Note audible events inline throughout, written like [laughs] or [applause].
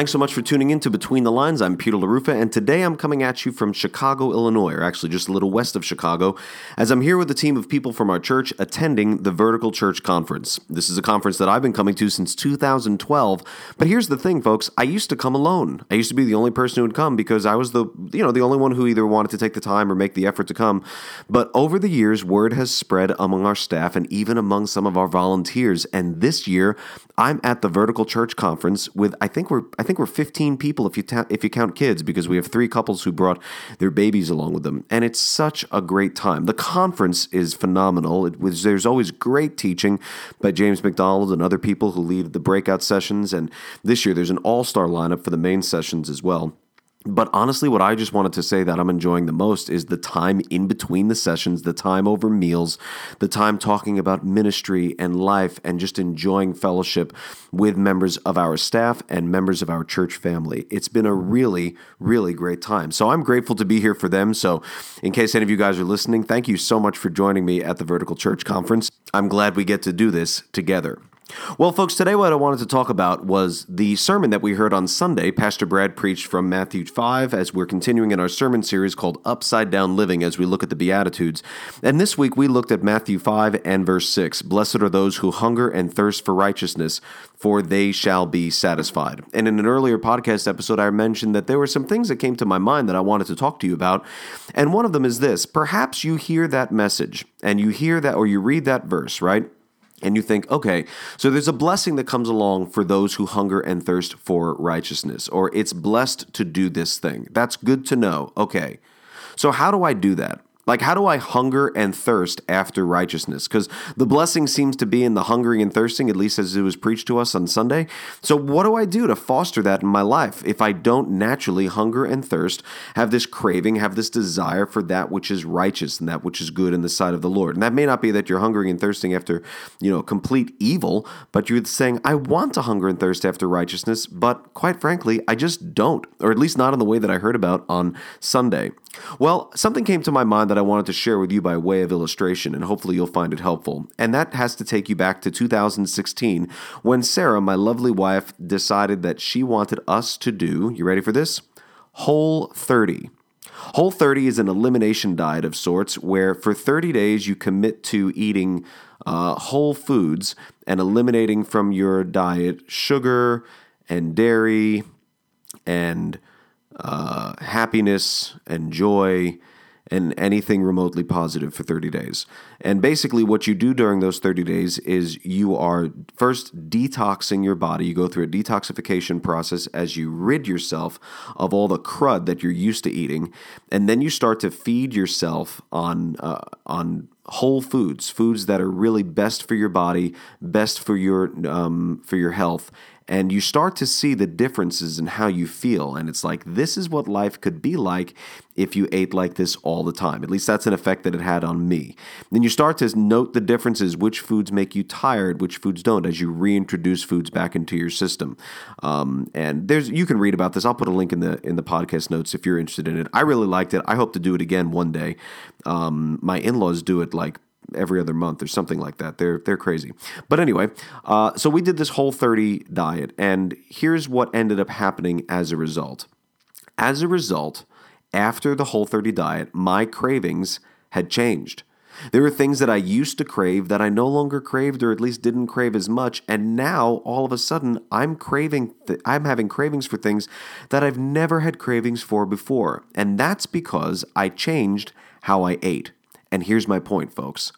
thanks so much for tuning in to Between the Lines. I'm Peter LaRufa, and today I'm coming at you from Chicago, Illinois, or actually just a little west of Chicago, as I'm here with a team of people from our church attending the Vertical Church Conference. This is a conference that I've been coming to since 2012. But here's the thing, folks I used to come alone. I used to be the only person who would come because I was the, you know, the only one who either wanted to take the time or make the effort to come. But over the years, word has spread among our staff and even among some of our volunteers. And this year, I'm at the Vertical Church Conference with, I think we're I think we're 15 people if you ta- if you count kids because we have three couples who brought their babies along with them, and it's such a great time. The conference is phenomenal. It was there's always great teaching by James MacDonald and other people who lead the breakout sessions, and this year there's an all star lineup for the main sessions as well. But honestly, what I just wanted to say that I'm enjoying the most is the time in between the sessions, the time over meals, the time talking about ministry and life, and just enjoying fellowship with members of our staff and members of our church family. It's been a really, really great time. So I'm grateful to be here for them. So, in case any of you guys are listening, thank you so much for joining me at the Vertical Church Conference. I'm glad we get to do this together. Well, folks, today what I wanted to talk about was the sermon that we heard on Sunday. Pastor Brad preached from Matthew 5 as we're continuing in our sermon series called Upside Down Living as we look at the Beatitudes. And this week we looked at Matthew 5 and verse 6 Blessed are those who hunger and thirst for righteousness, for they shall be satisfied. And in an earlier podcast episode, I mentioned that there were some things that came to my mind that I wanted to talk to you about. And one of them is this perhaps you hear that message and you hear that or you read that verse, right? And you think, okay, so there's a blessing that comes along for those who hunger and thirst for righteousness, or it's blessed to do this thing. That's good to know. Okay. So, how do I do that? Like, how do I hunger and thirst after righteousness? Because the blessing seems to be in the hungering and thirsting, at least as it was preached to us on Sunday. So, what do I do to foster that in my life if I don't naturally hunger and thirst, have this craving, have this desire for that which is righteous and that which is good in the sight of the Lord? And that may not be that you're hungering and thirsting after, you know, complete evil, but you're saying, I want to hunger and thirst after righteousness, but quite frankly, I just don't, or at least not in the way that I heard about on Sunday. Well, something came to my mind that I wanted to share with you by way of illustration, and hopefully you'll find it helpful. And that has to take you back to 2016 when Sarah, my lovely wife, decided that she wanted us to do, you ready for this? Whole 30. Whole 30 is an elimination diet of sorts where for 30 days you commit to eating uh, whole foods and eliminating from your diet sugar and dairy and uh, happiness and joy and anything remotely positive for 30 days. And basically, what you do during those 30 days is you are first detoxing your body. You go through a detoxification process as you rid yourself of all the crud that you're used to eating, and then you start to feed yourself on uh, on whole foods, foods that are really best for your body, best for your um, for your health, and you start to see the differences in how you feel. And it's like, this is what life could be like if you ate like this all the time. At least that's an effect that it had on me. Then you start to note the differences, which foods make you tired, which foods don't, as you reintroduce foods back into your system. Um, and there's you can read about this. I'll put a link in the in the podcast notes if you're interested in it. I really liked it. I hope to do it again one day. Um, my in-laws do it like every other month or something like that. They're they're crazy. But anyway, uh, so we did this whole 30 diet, and here's what ended up happening as a result. As a result, after the whole 30 diet, my cravings had changed. There were things that I used to crave that I no longer craved or at least didn't crave as much and now all of a sudden I'm craving th- I'm having cravings for things that I've never had cravings for before and that's because I changed how I ate. And here's my point folks.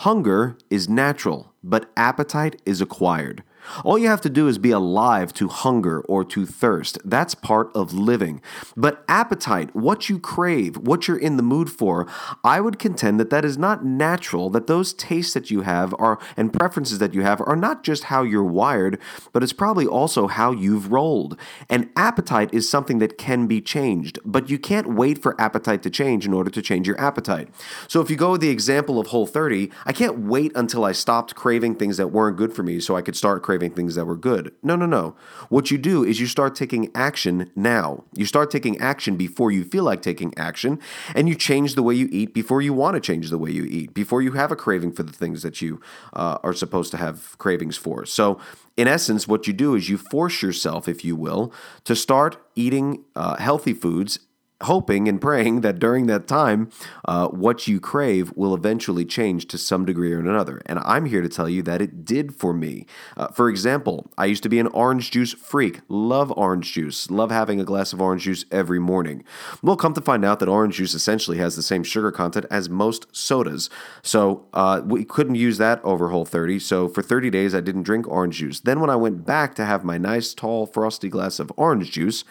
Hunger is natural, but appetite is acquired. All you have to do is be alive to hunger or to thirst. That's part of living. But appetite, what you crave, what you're in the mood for, I would contend that that is not natural, that those tastes that you have are and preferences that you have are not just how you're wired, but it's probably also how you've rolled. And appetite is something that can be changed, but you can't wait for appetite to change in order to change your appetite. So if you go with the example of Whole 30, I can't wait until I stopped craving things that weren't good for me so I could start craving craving things that were good. No, no, no. What you do is you start taking action now. You start taking action before you feel like taking action, and you change the way you eat before you want to change the way you eat, before you have a craving for the things that you uh, are supposed to have cravings for. So, in essence, what you do is you force yourself, if you will, to start eating uh, healthy foods hoping and praying that during that time, uh, what you crave will eventually change to some degree or another. And I'm here to tell you that it did for me. Uh, for example, I used to be an orange juice freak, love orange juice, love having a glass of orange juice every morning. Well, come to find out that orange juice essentially has the same sugar content as most sodas. So uh, we couldn't use that over Whole 30. So for 30 days, I didn't drink orange juice. Then when I went back to have my nice, tall, frosty glass of orange juice,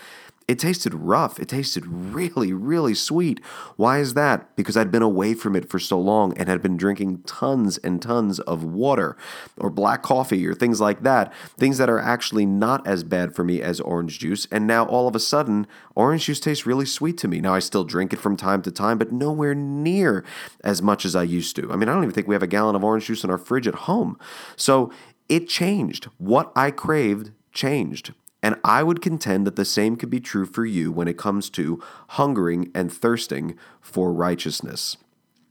it tasted rough. It tasted really, really sweet. Why is that? Because I'd been away from it for so long and had been drinking tons and tons of water or black coffee or things like that. Things that are actually not as bad for me as orange juice. And now all of a sudden, orange juice tastes really sweet to me. Now I still drink it from time to time, but nowhere near as much as I used to. I mean, I don't even think we have a gallon of orange juice in our fridge at home. So it changed. What I craved changed. And I would contend that the same could be true for you when it comes to hungering and thirsting for righteousness.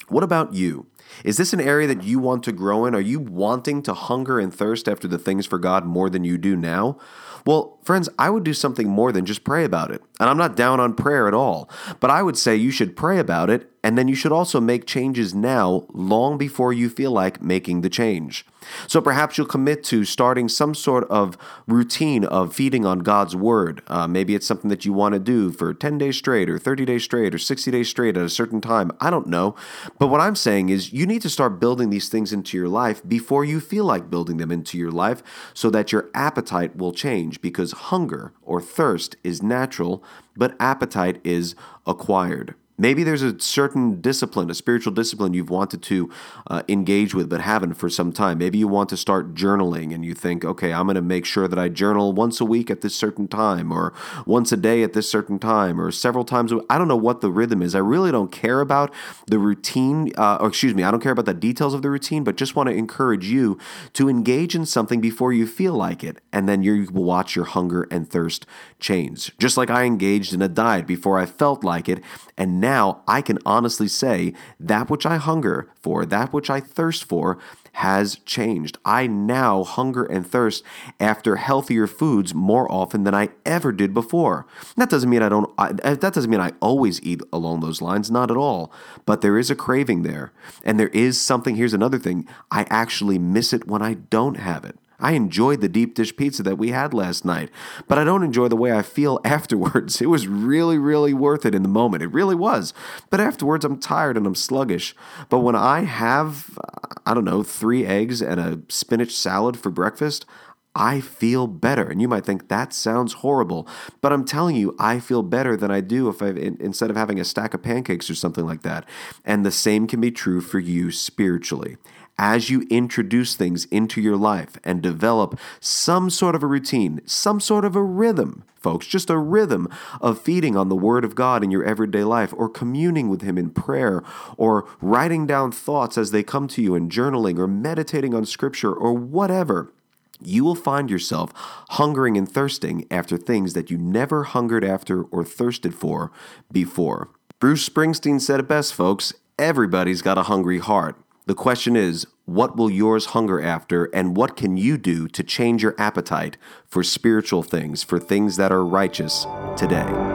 What about you? Is this an area that you want to grow in? Are you wanting to hunger and thirst after the things for God more than you do now? Well, friends, I would do something more than just pray about it. And I'm not down on prayer at all. But I would say you should pray about it, and then you should also make changes now, long before you feel like making the change. So perhaps you'll commit to starting some sort of routine of feeding on God's Word. Uh, maybe it's something that you want to do for 10 days straight, or 30 days straight, or 60 days straight at a certain time. I don't know. But what I'm saying is you need to start building these things into your life before you feel like building them into your life so that your appetite will change because hunger or thirst is natural, but appetite is acquired. Maybe there's a certain discipline, a spiritual discipline you've wanted to uh, engage with but haven't for some time. Maybe you want to start journaling and you think, okay, I'm going to make sure that I journal once a week at this certain time or once a day at this certain time or several times. I don't know what the rhythm is. I really don't care about the routine, uh, or excuse me, I don't care about the details of the routine, but just want to encourage you to engage in something before you feel like it. And then you will watch your hunger and thirst change. Just like I engaged in a diet before I felt like it. And now I can honestly say that which I hunger for, that which I thirst for, has changed. I now hunger and thirst after healthier foods more often than I ever did before. That doesn't mean I don't I, that doesn't mean I always eat along those lines, not at all. But there is a craving there. And there is something here's another thing. I actually miss it when I don't have it. I enjoyed the deep dish pizza that we had last night, but I don't enjoy the way I feel [laughs] afterwards. It was really, really worth it in the moment. It really was. But afterwards, I'm tired and I'm sluggish. But when I have, I don't know, three eggs and a spinach salad for breakfast, I feel better. And you might think that sounds horrible, but I'm telling you, I feel better than I do if I instead of having a stack of pancakes or something like that. And the same can be true for you spiritually as you introduce things into your life and develop some sort of a routine, some sort of a rhythm, folks, just a rhythm of feeding on the Word of God in your everyday life, or communing with Him in prayer, or writing down thoughts as they come to you in journaling, or meditating on Scripture, or whatever. You will find yourself hungering and thirsting after things that you never hungered after or thirsted for before. Bruce Springsteen said it best, folks everybody's got a hungry heart. The question is, what will yours hunger after, and what can you do to change your appetite for spiritual things, for things that are righteous today?